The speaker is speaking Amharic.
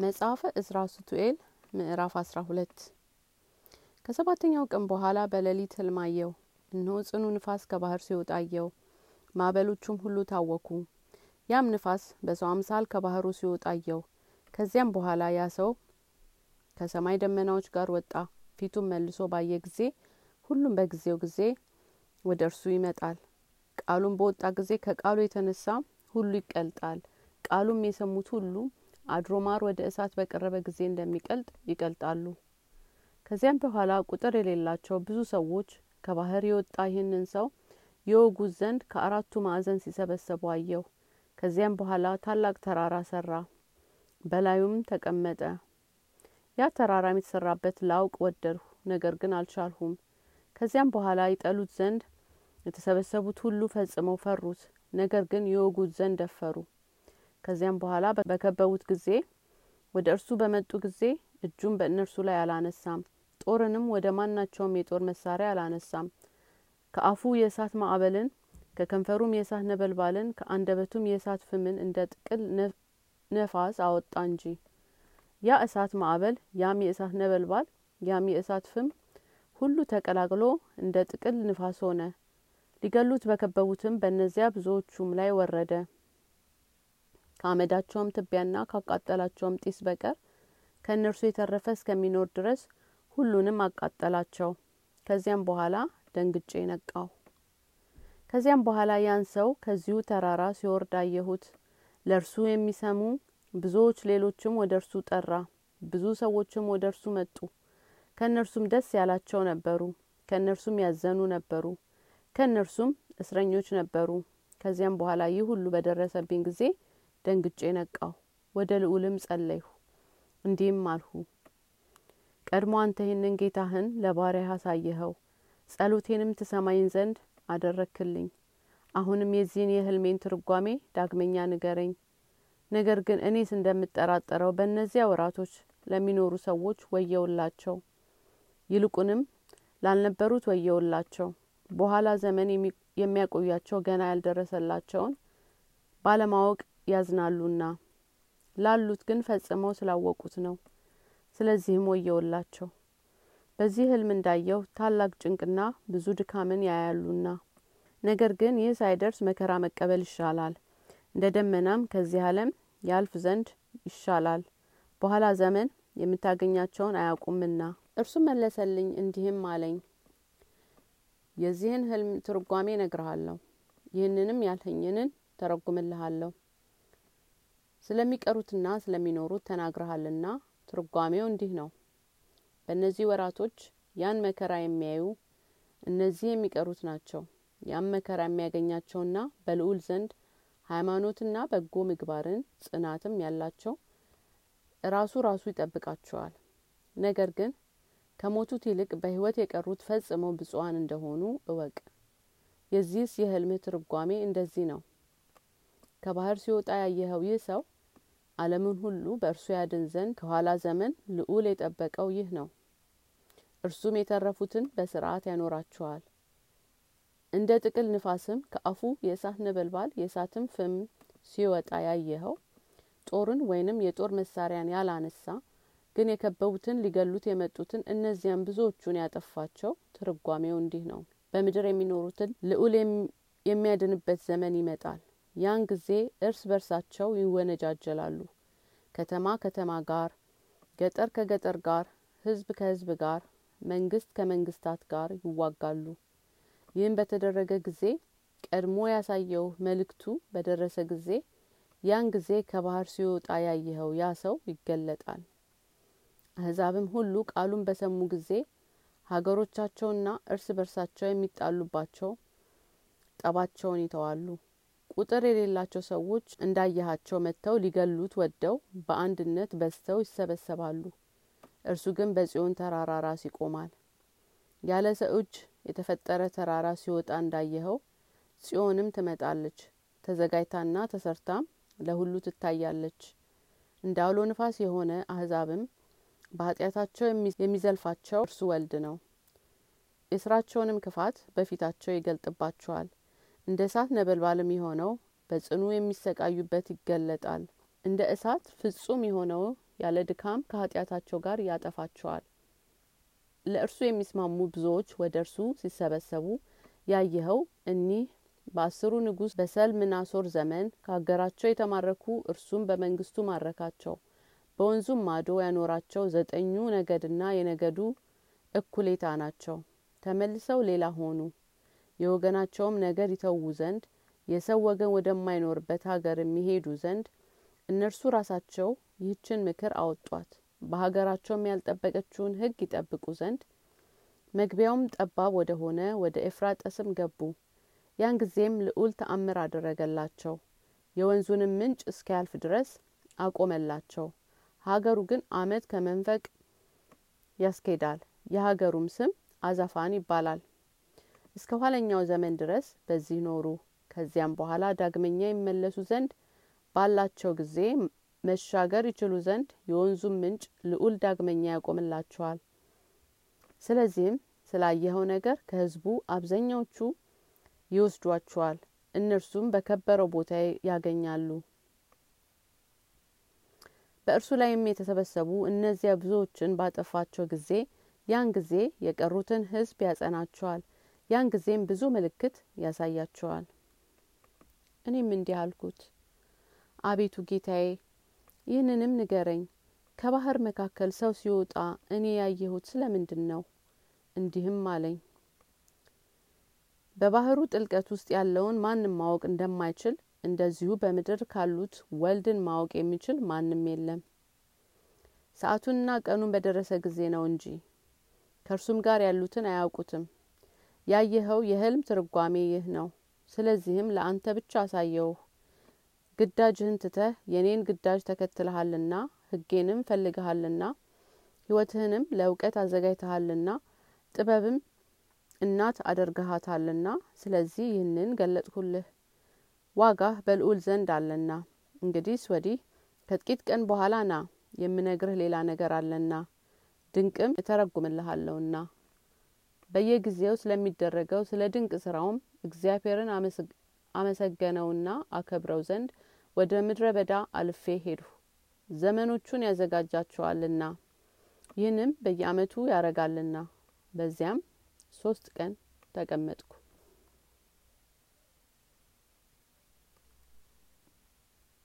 መጽሐፈ እዝራ ሱቱኤል ምዕራፍ አስራ ሁለት ከሰባተኛው ቀን በኋላ በሌሊት ህልም አየሁ። እነሆ ጽኑ ንፋስ ከባህር ሲወጣ አየሁ። ማዕበሎቹም ሁሉ ታወኩ። ያም ንፋስ በሰው አምሳል ከባህሩ ሲወጣ አየሁ። ከዚያም በኋላ ያ ሰው ከሰማይ ደመናዎች ጋር ወጣ። ፊቱም መልሶ ባየ ጊዜ ሁሉም በጊዜው ጊዜ ወደ እርሱ ይመጣል። ቃሉም በወጣ ጊዜ ከቃሉ የተነሳ ሁሉ ይቀልጣል። ቃሉም የሰሙት ሁሉ አድሮ ማር ወደ እሳት በቀረበ ጊዜ እንደሚቀልጥ ይቀልጣሉ። ከዚያም በኋላ ቁጥር የሌላቸው ብዙ ሰዎች ከባህር የወጣ ይህንን ሰው የወጉት ዘንድ ከአራቱ ማዕዘን ሲሰበሰቡ አየሁ። ከዚያም በኋላ ታላቅ ተራራ ሰራ፣ በላዩም ተቀመጠ። ያ ተራራም የተሰራበት ላውቅ ወደድሁ፣ ነገር ግን አልቻልሁም። ከዚያም በኋላ ይጠሉት ዘንድ የተሰበሰቡት ሁሉ ፈጽመው ፈሩት፣ ነገር ግን የወጉት ዘንድ ደፈሩ። ከዚያም በኋላ በከበቡት ጊዜ ወደ እርሱ በመጡ ጊዜ እጁን በእነርሱ ላይ አላነሳም፣ ጦርንም ወደ ማናቸውም የጦር መሳሪያ አላነሳም። ከአፉ የእሳት ማዕበልን ከከንፈሩም የእሳት ነበልባልን ከአንደበቱም የእሳት ፍምን እንደ ጥቅል ነፋስ አወጣ እንጂ። ያ እሳት ማዕበል ያም የእሳት ነበልባል ያም የእሳት ፍም ሁሉ ተቀላቅሎ እንደ ጥቅል ንፋስ ሆነ። ሊገሉት በከበቡትም በእነዚያ ብዙዎቹም ላይ ወረደ። ከአመዳቸውም ትቢያና ካቃጠላቸውም ጢስ በቀር ከእነርሱ የተረፈ እስከሚኖር ድረስ ሁሉንም አቃጠላቸው። ከዚያም በኋላ ደንግጬ ነቃሁ። ከዚያም በኋላ ያን ሰው ከዚሁ ተራራ ሲወርድ አየሁት። ለእርሱ የሚሰሙ ብዙዎች ሌሎችም ወደ እርሱ ጠራ። ብዙ ሰዎችም ወደ እርሱ መጡ። ከእነርሱም ደስ ያላቸው ነበሩ፣ ከእነርሱም ያዘኑ ነበሩ፣ ከእነርሱም እስረኞች ነበሩ። ከዚያም በኋላ ይህ ሁሉ በደረሰብኝ ጊዜ ደንግጬ ነቃሁ። ወደ ልዑልም ጸለይሁ፣ እንዲህም አልሁ፣ ቀድሞ አንተ ይህንን ጌታህን ለባሪያህ አሳየኸው፣ ጸሎቴንም ትሰማኝ ዘንድ አደረክልኝ። አሁንም የዚህን የህልሜን ትርጓሜ ዳግመኛ ንገረኝ። ነገር ግን እኔስ እንደምጠራጠረው በእነዚያ ወራቶች ለሚኖሩ ሰዎች ወየውላቸው፣ ይልቁንም ላልነበሩት ወየውላቸው። በኋላ ዘመን የሚያቆያቸው ገና ያልደረሰላቸውን ባለማወቅ ያዝናሉና ላሉት ግን ፈጽመው ስላወቁት ነው። ስለዚህም ወየውላቸው። በዚህ ህልም እንዳየው ታላቅ ጭንቅና ብዙ ድካምን ያያሉና፣ ነገር ግን ይህ ሳይደርስ መከራ መቀበል ይሻላል፣ እንደ ደመናም ከዚህ ዓለም ያልፍ ዘንድ ይሻላል። በኋላ ዘመን የምታገኛቸውን አያውቁምና። እርሱም መለሰልኝ እንዲህም አለኝ፣ የዚህን ህልም ትርጓሜ እነግርሃለሁ፣ ይህንንም ያልኸኝንን ተረጉምልሃለሁ። ስለሚቀሩትና ስለሚኖሩት ተናግረሃልና ትርጓሜው እንዲህ ነው። በእነዚህ ወራቶች ያን መከራ የሚያዩ እነዚህ የሚቀሩት ናቸው። ያም መከራ የሚያገኛቸውና በልዑል ዘንድ ሃይማኖትና በጎ ምግባርን ጽናትም ያላቸው ራሱ ራሱ ይጠብቃቸዋል። ነገር ግን ከሞቱት ይልቅ በሕይወት የቀሩት ፈጽመው ብፁዓን እንደሆኑ እወቅ። የዚህስ የህልምህ ትርጓሜ እንደዚህ ነው። ከባህር ሲወጣ ያየኸው ይህ ሰው ዓለምን ሁሉ በእርሱ ያድን ዘንድ ከኋላ ዘመን ልዑል የጠበቀው ይህ ነው። እርሱም የተረፉትን በስርዓት ያኖራቸዋል። እንደ ጥቅል ንፋስም ከአፉ የእሳት ነበልባል የእሳትም ፍም ሲወጣ ያየኸው ጦርን ወይንም የጦር መሳሪያን ያላነሳ ግን የከበቡትን ሊገሉት የመጡትን እነዚያን ብዙዎቹን ያጠፋቸው ትርጓሜው እንዲህ ነው። በምድር የሚኖሩትን ልዑል የሚያድንበት ዘመን ይመጣል። ያን ጊዜ እርስ በርሳቸው ይወነጃጀላሉ። ከተማ ከተማ ጋር፣ ገጠር ከገጠር ጋር፣ ህዝብ ከህዝብ ጋር፣ መንግስት ከመንግስታት ጋር ይዋጋሉ። ይህም በተደረገ ጊዜ ቀድሞ ያሳየው መልእክቱ በደረሰ ጊዜ ያን ጊዜ ከባህር ሲወጣ ያየኸው ያ ሰው ይገለጣል። አህዛብም ሁሉ ቃሉን በሰሙ ጊዜ ሀገሮቻቸውና እርስ በርሳቸው የሚጣሉባቸው ጠባቸውን ይተዋሉ። ቁጥር የሌላቸው ሰዎች እንዳየሃቸው መጥተው ሊገሉት ወደው በአንድነት በዝተው ይሰበሰባሉ። እርሱ ግን በጽዮን ተራራ ራስ ይቆማል። ያለ ሰው እጅ የተፈጠረ ተራራ ሲወጣ እንዳየኸው ጽዮንም ትመጣለች። ተዘጋጅታና ተሰርታም ለሁሉ ትታያለች። እንደ አውሎ ንፋስ የሆነ አህዛብም በኃጢአታቸው የሚዘልፋቸው እርሱ ወልድ ነው። የስራቸውንም ክፋት በፊታቸው ይገልጥባቸዋል። እንደ እሳት ነበልባልም የሆነው በጽኑ የሚሰቃዩበት ይገለጣል። እንደ እሳት ፍጹም የሆነው ያለ ድካም ከኃጢአታቸው ጋር ያጠፋቸዋል። ለእርሱ የሚስማሙ ብዙዎች ወደ እርሱ ሲሰበሰቡ ያየኸው እኒህ በአስሩ ንጉሥ በሰልምናሶር ዘመን ከሀገራቸው የተማረኩ እርሱም በመንግስቱ ማረካቸው። በወንዙም ማዶ ያኖራቸው ዘጠኙ ነገድና የነገዱ እኩሌታ ናቸው። ተመልሰው ሌላ ሆኑ የወገናቸውም ነገድ ይተዉ ዘንድ የሰው ወገን ወደማይኖርበት ሀገር የሚሄዱ ዘንድ እነርሱ ራሳቸው ይህችን ምክር አወጧት። በሀገራቸውም ያልጠበቀችውን ህግ ይጠብቁ ዘንድ መግቢያውም ጠባብ ወደ ሆነ ወደ ኤፍራጠስም ገቡ። ያን ጊዜም ልዑል ተአምር አደረገላቸው። የወንዙንም ምንጭ እስኪያልፍ ድረስ አቆመላቸው። ሀገሩ ግን አመት ከመንፈቅ ያስኬዳል። የሀገሩም ስም አዛፋን ይባላል እስከ ኋለኛው ዘመን ድረስ በዚህ ኖሩ። ከዚያም በኋላ ዳግመኛ ይመለሱ ዘንድ ባላቸው ጊዜ መሻገር ይችሉ ዘንድ የወንዙም ምንጭ ልዑል ዳግመኛ ያቆምላቸዋል። ስለዚህም ስላየኸው ነገር ከህዝቡ አብዛኛዎቹ ይወስዷቸዋል እነርሱም በከበረው ቦታ ያገኛሉ። በእርሱ ላይም የተሰበሰቡ እነዚያ ብዙዎችን ባጠፋቸው ጊዜ ያን ጊዜ የቀሩትን ህዝብ ያጸናቸዋል ያን ጊዜም ብዙ ምልክት ያሳያቸዋል። እኔም እንዲህ አልኩት። አቤቱ ጌታዬ ይህንንም ንገረኝ። ከባህር መካከል ሰው ሲወጣ እኔ ያየሁት ስለምንድን ነው እንዲህም አለኝ። በባህሩ ጥልቀት ውስጥ ያለውን ማንም ማወቅ እንደማይችል እንደዚሁ በምድር ካሉት ወልድን ማወቅ የሚችል ማንም የለም። ሰዓቱንና ቀኑን በደረሰ ጊዜ ነው እንጂ። ከእርሱም ጋር ያሉትን አያውቁትም ያየኸው የህልም ትርጓሜ ይህ ነው። ስለዚህም ለአንተ ብቻ አሳየውህ። ግዳጅህን ትተህ የኔን ግዳጅ ተከትለሃልና ህጌንም ፈልገሃልና ህይወትህንም ለእውቀት አዘጋጅተሃልና ጥበብም እናት አደርግሃታልና ስለዚህ ይህንን ገለጥኩልህ ዋጋህ በልዑል ዘንድ አለና እንግዲህ ወዲህ ከጥቂት ቀን በኋላ ና የምነግርህ ሌላ ነገር አለና ድንቅም እተረጉምልሃለሁና በየጊዜው ስለሚደረገው ስለ ድንቅ ስራውም እግዚአብሔርን አመሰገነውና አከብረው ዘንድ ወደ ምድረ በዳ አልፌ ሄድሁ። ዘመኖቹን ያዘጋጃቸዋልና ይህንም በየአመቱ ያረጋልና በዚያም ሶስት ቀን ተቀመጥኩ